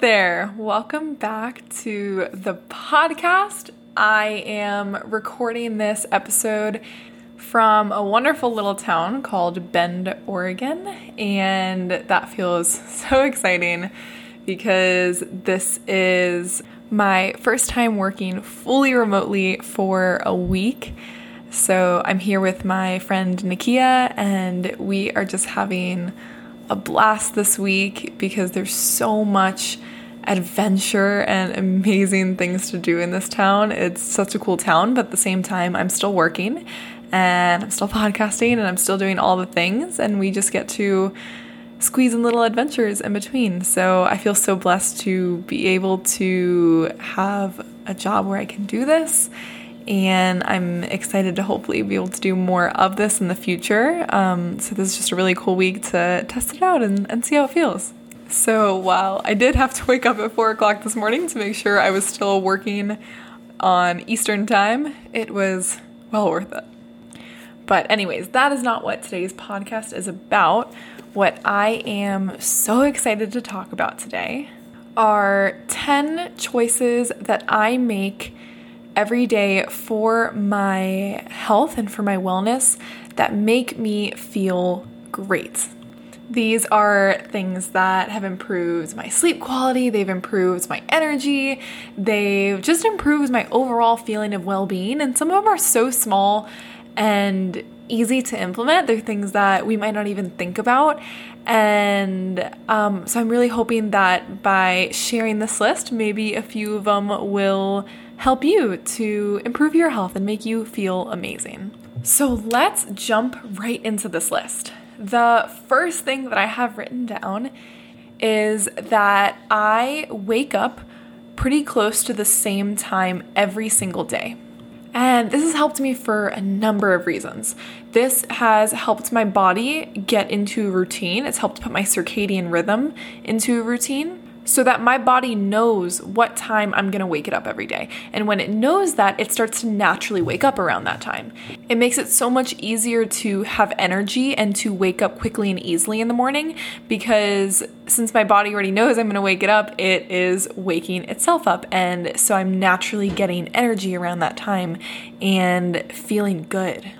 there. Welcome back to the podcast. I am recording this episode from a wonderful little town called Bend, Oregon, and that feels so exciting because this is my first time working fully remotely for a week. So I'm here with my friend Nikia, and we are just having a blast this week because there's so much adventure and amazing things to do in this town. It's such a cool town, but at the same time, I'm still working and I'm still podcasting and I'm still doing all the things, and we just get to squeeze in little adventures in between. So I feel so blessed to be able to have a job where I can do this. And I'm excited to hopefully be able to do more of this in the future. Um, so, this is just a really cool week to test it out and, and see how it feels. So while I did have to wake up at 4 o'clock this morning to make sure I was still working on Eastern time, it was well worth it. But, anyways, that is not what today's podcast is about. What I am so excited to talk about today are 10 choices that I make every day for my health and for my wellness that make me feel great. These are things that have improved my sleep quality, they've improved my energy, they've just improved my overall feeling of well being. And some of them are so small and easy to implement. They're things that we might not even think about. And um, so I'm really hoping that by sharing this list, maybe a few of them will help you to improve your health and make you feel amazing. So let's jump right into this list. The first thing that I have written down is that I wake up pretty close to the same time every single day. And this has helped me for a number of reasons. This has helped my body get into routine, it's helped put my circadian rhythm into routine so that my body knows what time I'm gonna wake it up every day. And when it knows that, it starts to naturally wake up around that time. It makes it so much easier to have energy and to wake up quickly and easily in the morning because since my body already knows I'm gonna wake it up, it is waking itself up. And so I'm naturally getting energy around that time and feeling good.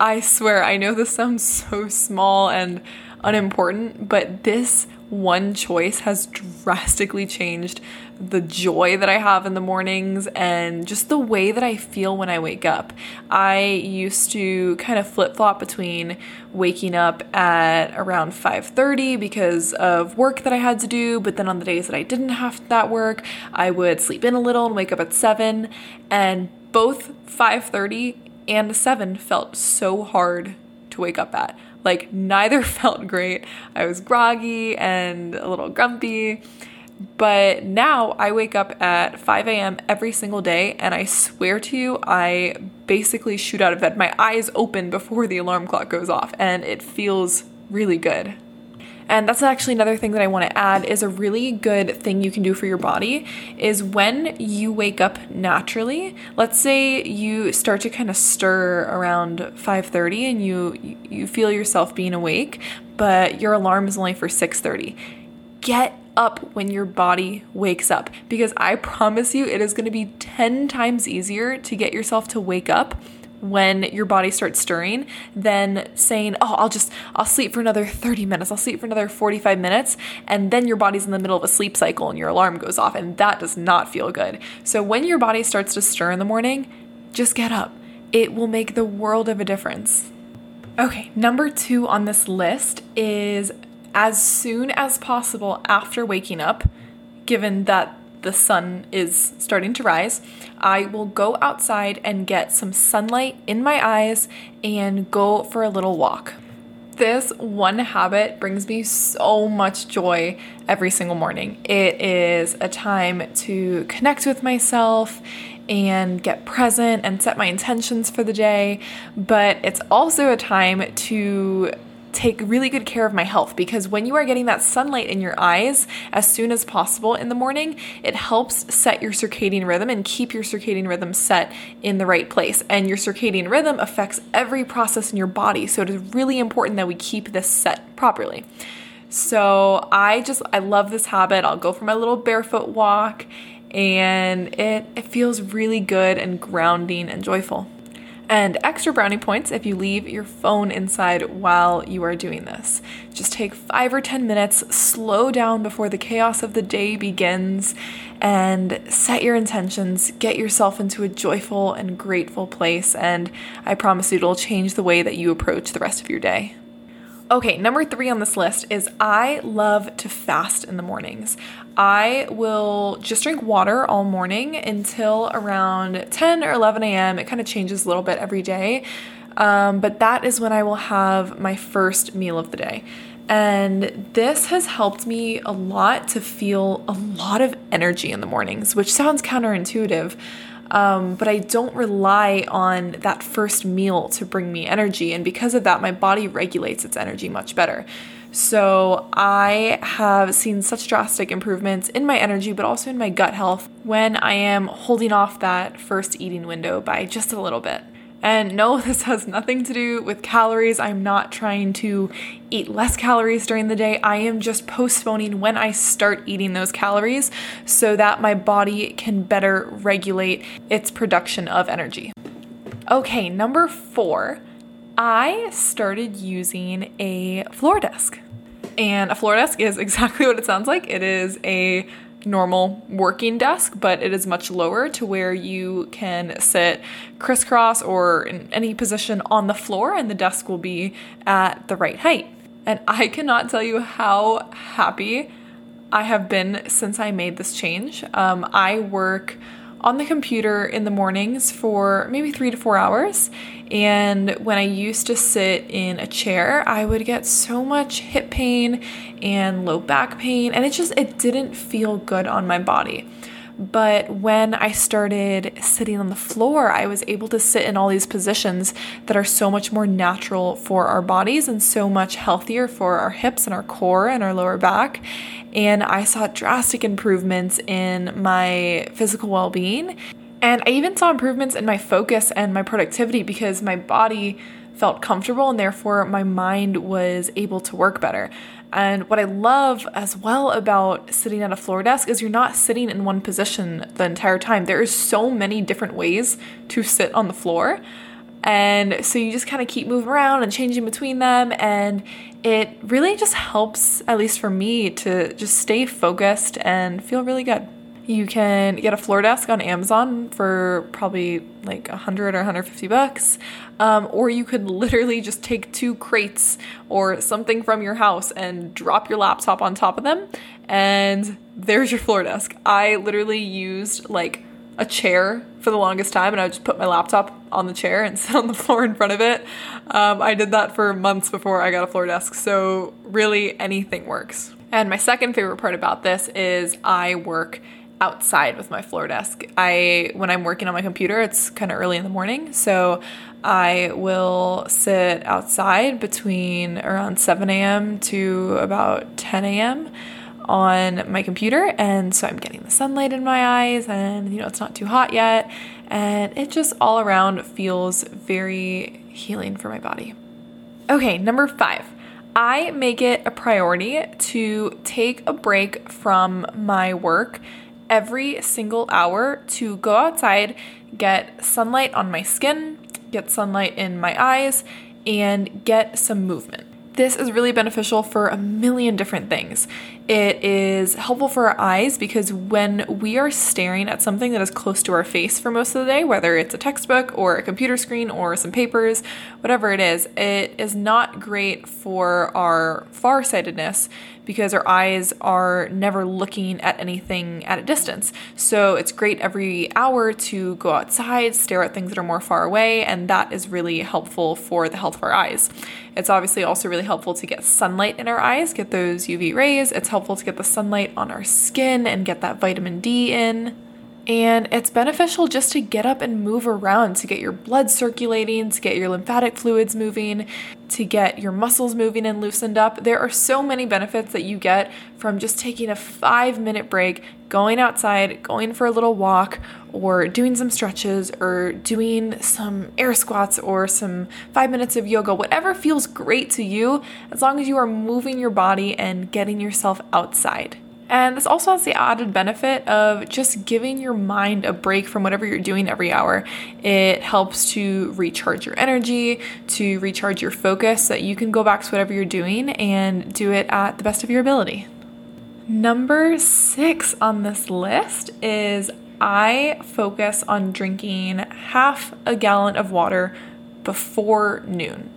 I swear, I know this sounds so small and unimportant, but this one choice has drastically changed the joy that I have in the mornings and just the way that I feel when I wake up. I used to kind of flip-flop between waking up at around 5:30 because of work that I had to do, but then on the days that I didn't have that work, I would sleep in a little and wake up at 7 and both 5:30 and 7 felt so hard to wake up at. Like, neither felt great. I was groggy and a little grumpy. But now I wake up at 5 a.m. every single day, and I swear to you, I basically shoot out of bed. My eyes open before the alarm clock goes off, and it feels really good. And that's actually another thing that I want to add is a really good thing you can do for your body is when you wake up naturally. Let's say you start to kind of stir around 5:30 and you you feel yourself being awake, but your alarm is only for 6:30. Get up when your body wakes up because I promise you it is going to be 10 times easier to get yourself to wake up when your body starts stirring than saying, "Oh, I'll just I'll sleep for another 30 minutes. I'll sleep for another 45 minutes." And then your body's in the middle of a sleep cycle and your alarm goes off and that does not feel good. So when your body starts to stir in the morning, just get up. It will make the world of a difference. Okay, number 2 on this list is as soon as possible after waking up, given that the sun is starting to rise, I will go outside and get some sunlight in my eyes and go for a little walk. This one habit brings me so much joy every single morning. It is a time to connect with myself and get present and set my intentions for the day, but it's also a time to take really good care of my health because when you are getting that sunlight in your eyes as soon as possible in the morning, it helps set your circadian rhythm and keep your circadian rhythm set in the right place. And your circadian rhythm affects every process in your body, so it is really important that we keep this set properly. So I just, I love this habit. I'll go for my little barefoot walk and it, it feels really good and grounding and joyful. And extra brownie points if you leave your phone inside while you are doing this. Just take five or 10 minutes, slow down before the chaos of the day begins, and set your intentions. Get yourself into a joyful and grateful place, and I promise you it'll change the way that you approach the rest of your day. Okay, number three on this list is I love to fast in the mornings. I will just drink water all morning until around 10 or 11 a.m. It kind of changes a little bit every day, um, but that is when I will have my first meal of the day. And this has helped me a lot to feel a lot of energy in the mornings, which sounds counterintuitive. Um, but I don't rely on that first meal to bring me energy. And because of that, my body regulates its energy much better. So I have seen such drastic improvements in my energy, but also in my gut health when I am holding off that first eating window by just a little bit. And no, this has nothing to do with calories. I'm not trying to eat less calories during the day. I am just postponing when I start eating those calories so that my body can better regulate its production of energy. Okay, number four, I started using a floor desk. And a floor desk is exactly what it sounds like. It is a normal working desk, but it is much lower to where you can sit crisscross or in any position on the floor, and the desk will be at the right height. And I cannot tell you how happy I have been since I made this change. Um, I work on the computer in the mornings for maybe three to four hours. And when I used to sit in a chair, I would get so much hip pain and low back pain, and it just it didn't feel good on my body. But when I started sitting on the floor, I was able to sit in all these positions that are so much more natural for our bodies and so much healthier for our hips and our core and our lower back. And I saw drastic improvements in my physical well being. And I even saw improvements in my focus and my productivity because my body felt comfortable and therefore my mind was able to work better. And what I love as well about sitting at a floor desk is you're not sitting in one position the entire time. There is so many different ways to sit on the floor. And so you just kind of keep moving around and changing between them. And it really just helps, at least for me, to just stay focused and feel really good. You can get a floor desk on Amazon for probably like 100 or 150 bucks. Um, or you could literally just take two crates or something from your house and drop your laptop on top of them, and there's your floor desk. I literally used like a chair for the longest time, and I would just put my laptop on the chair and sit on the floor in front of it. Um, I did that for months before I got a floor desk, so really anything works. And my second favorite part about this is I work outside with my floor desk. I when I'm working on my computer, it's kind of early in the morning, so I will sit outside between around 7 a.m. to about 10 a.m. on my computer, and so I'm getting the sunlight in my eyes, and you know it's not too hot yet, and it just all around feels very healing for my body. Okay, number five. I make it a priority to take a break from my work every single hour to go outside, get sunlight on my skin, get sunlight in my eyes, and get some movement. This is really beneficial for a million different things. It is helpful for our eyes because when we are staring at something that is close to our face for most of the day, whether it's a textbook or a computer screen or some papers, whatever it is, it is not great for our farsightedness because our eyes are never looking at anything at a distance. So it's great every hour to go outside, stare at things that are more far away, and that is really helpful for the health of our eyes. It's obviously also really helpful to get sunlight in our eyes, get those UV rays. It's helpful to get the sunlight on our skin and get that vitamin D in. And it's beneficial just to get up and move around to get your blood circulating, to get your lymphatic fluids moving, to get your muscles moving and loosened up. There are so many benefits that you get from just taking a five minute break, going outside, going for a little walk, or doing some stretches, or doing some air squats, or some five minutes of yoga, whatever feels great to you, as long as you are moving your body and getting yourself outside. And this also has the added benefit of just giving your mind a break from whatever you're doing every hour. It helps to recharge your energy, to recharge your focus, so that you can go back to whatever you're doing and do it at the best of your ability. Number six on this list is I focus on drinking half a gallon of water before noon.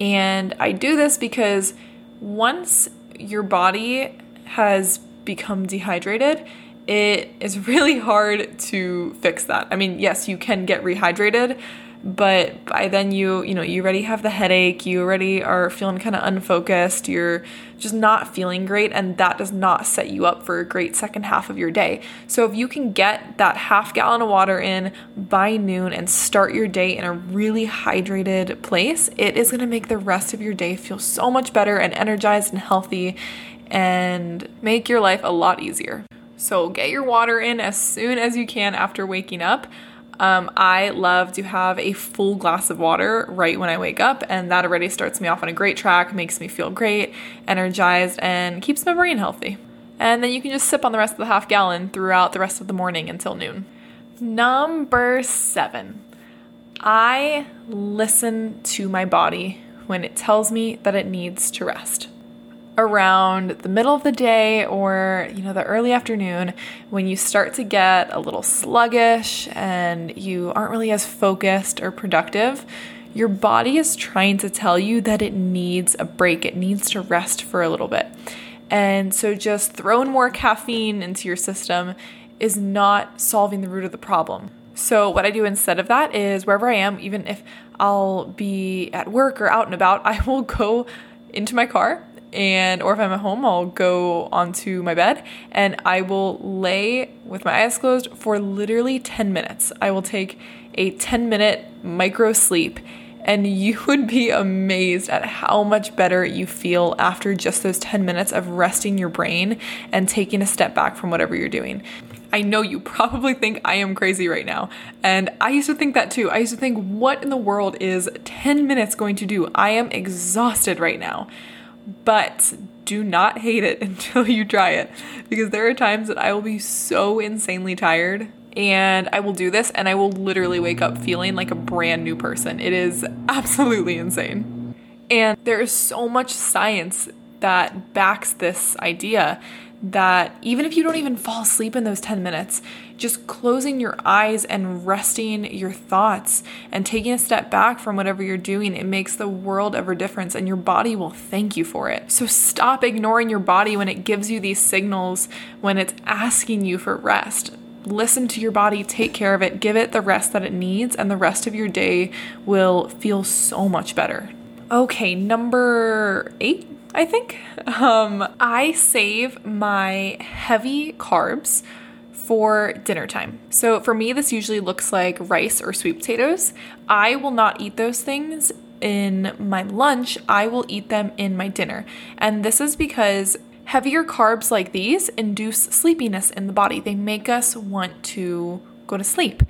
And I do this because once your body has become dehydrated, it is really hard to fix that. I mean, yes, you can get rehydrated, but by then you, you know, you already have the headache, you already are feeling kind of unfocused, you're just not feeling great, and that does not set you up for a great second half of your day. So if you can get that half gallon of water in by noon and start your day in a really hydrated place, it is going to make the rest of your day feel so much better and energized and healthy and make your life a lot easier. So get your water in as soon as you can after waking up. Um, I love to have a full glass of water right when I wake up, and that already starts me off on a great track, makes me feel great, energized, and keeps my brain healthy. And then you can just sip on the rest of the half gallon throughout the rest of the morning until noon. Number seven, I listen to my body when it tells me that it needs to rest around the middle of the day or you know the early afternoon when you start to get a little sluggish and you aren't really as focused or productive your body is trying to tell you that it needs a break. It needs to rest for a little bit. And so just throwing more caffeine into your system is not solving the root of the problem. So, what I do instead of that is wherever I am, even if I'll be at work or out and about, I will go into my car and or if I'm at home, I'll go onto my bed and I will lay with my eyes closed for literally 10 minutes. I will take a 10 minute micro sleep and you would be amazed at how much better you feel after just those 10 minutes of resting your brain and taking a step back from whatever you're doing. I know you probably think I am crazy right now. And I used to think that too. I used to think, what in the world is 10 minutes going to do? I am exhausted right now but do not hate it until you try it because there are times that I will be so insanely tired and I will do this and I will literally wake up feeling like a brand new person. It is absolutely insane. And there is so much science that backs this idea that even if you don't even fall asleep in those 10 minutes, just closing your eyes and resting your thoughts and taking a step back from whatever you're doing, it makes the world of a difference and your body will thank you for it. So stop ignoring your body when it gives you these signals, when it's asking you for rest. Listen to your body, take care of it, give it the rest that it needs, and the rest of your day will feel so much better. Okay, number eight I think. Um, I save my heavy carbs for dinner time. So for me, this usually looks like rice or sweet potatoes. I will not eat those things in my lunch, I will eat them in my dinner. And this is because heavier carbs like these induce sleepiness in the body. They make us want to go to sleep.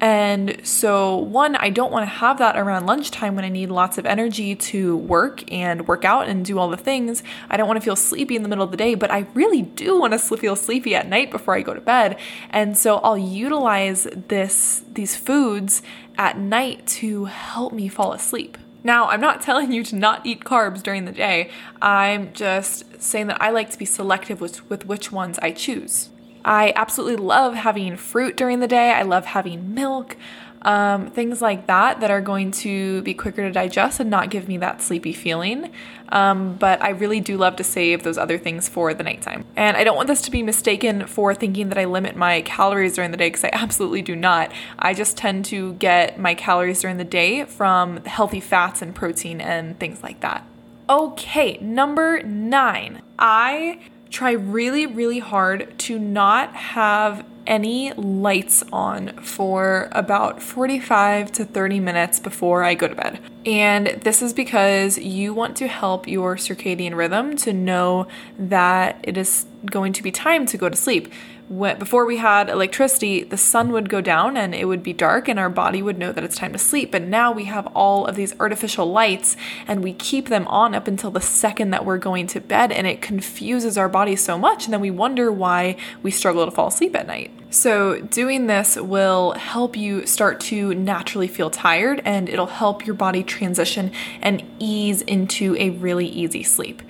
And so, one, I don't want to have that around lunchtime when I need lots of energy to work and work out and do all the things. I don't want to feel sleepy in the middle of the day, but I really do want to feel sleepy at night before I go to bed. And so, I'll utilize this these foods at night to help me fall asleep. Now, I'm not telling you to not eat carbs during the day. I'm just saying that I like to be selective with, with which ones I choose. I absolutely love having fruit during the day. I love having milk, um, things like that that are going to be quicker to digest and not give me that sleepy feeling. Um, but I really do love to save those other things for the nighttime. And I don't want this to be mistaken for thinking that I limit my calories during the day because I absolutely do not. I just tend to get my calories during the day from healthy fats and protein and things like that. Okay, number nine. I try really, really hard to not have any lights on for about 45 to 30 minutes before I go to bed. And this is because you want to help your circadian rhythm to know that it is going to be time to go to sleep when, before we had electricity, the sun would go down and it would be dark, and our body would know that it's time to sleep. But now we have all of these artificial lights, and we keep them on up until the second that we're going to bed, and it confuses our body so much. And then we wonder why we struggle to fall asleep at night. So, doing this will help you start to naturally feel tired, and it'll help your body transition and ease into a really easy sleep.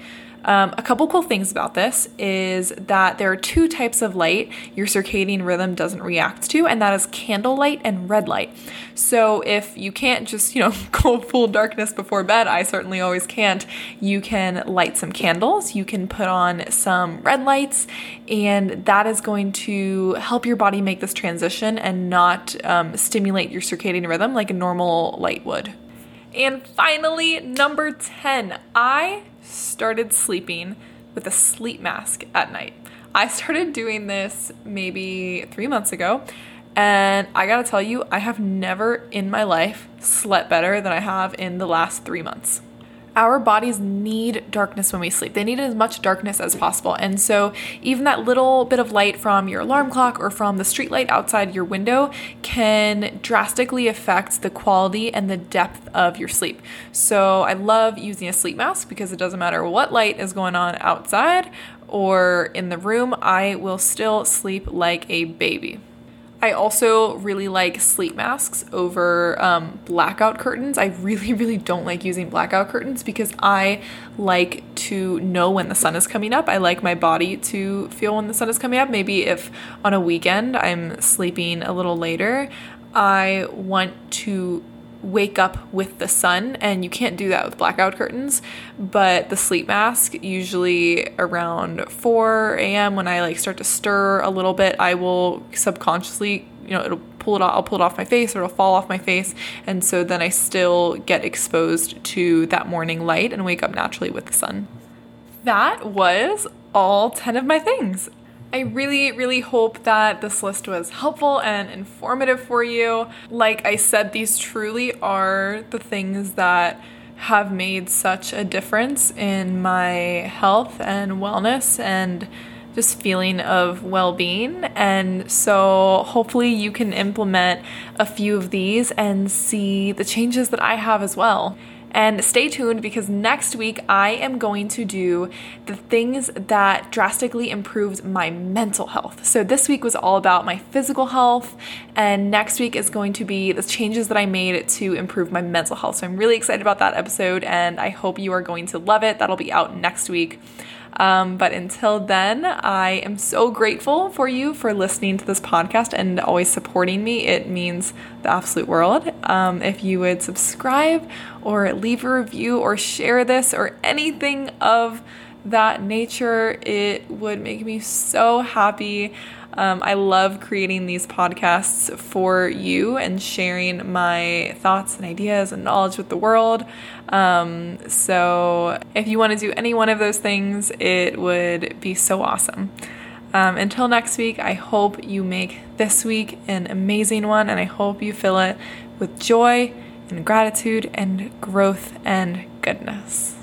Um, a couple cool things about this is that there are two types of light your circadian rhythm doesn't react to, and that is candle light and red light. So if you can't just, you know, go full darkness before bed, I certainly always can't, you can light some candles, you can put on some red lights, and that is going to help your body make this transition and not um, stimulate your circadian rhythm like a normal light would. And finally, number 10, I started sleeping with a sleep mask at night. I started doing this maybe three months ago, and I gotta tell you, I have never in my life slept better than I have in the last three months our bodies need darkness when we sleep. They need as much darkness as possible. And so, even that little bit of light from your alarm clock or from the street light outside your window can drastically affect the quality and the depth of your sleep. So, I love using a sleep mask because it doesn't matter what light is going on outside or in the room, I will still sleep like a baby. I also really like sleep masks over um, blackout curtains. I really, really don't like using blackout curtains because I like to know when the sun is coming up. I like my body to feel when the sun is coming up. Maybe if on a weekend I'm sleeping a little later, I want to wake up with the sun, and you can't do that with blackout curtains. But the sleep mask, usually around 4 a.m., when I like start to stir a little bit, I will subconsciously, you know, it'll pull it off, I'll pull it off my face or it'll fall off my face. And so then I still get exposed to that morning light and wake up naturally with the sun. That was all 10 of my things. I really, really hope that this list was helpful and informative for you. Like I said, these truly are the things that have made such a difference in my health and wellness and just feeling of well being. And so, hopefully, you can implement a few of these and see the changes that I have as well. And stay tuned because next week I am going to do the things that drastically improved my mental health. So this week was all about my physical health, and next week is going to be the changes that I made to improve my mental health. So I'm really excited about that episode, and I hope you are going to love it. That'll be out next week. Um, but until then, I am so grateful for you for listening to this podcast and always supporting me. It means the absolute world. Um, if you would subscribe or leave a review or share this or anything of that nature, it would make me so happy. Um, I love creating these podcasts for you and sharing my thoughts and ideas and knowledge with the world. Um, so, if you want to do any one of those things, it would be so awesome. Um, until next week, I hope you make this week an amazing one, and I hope you fill it with joy and gratitude and growth and goodness.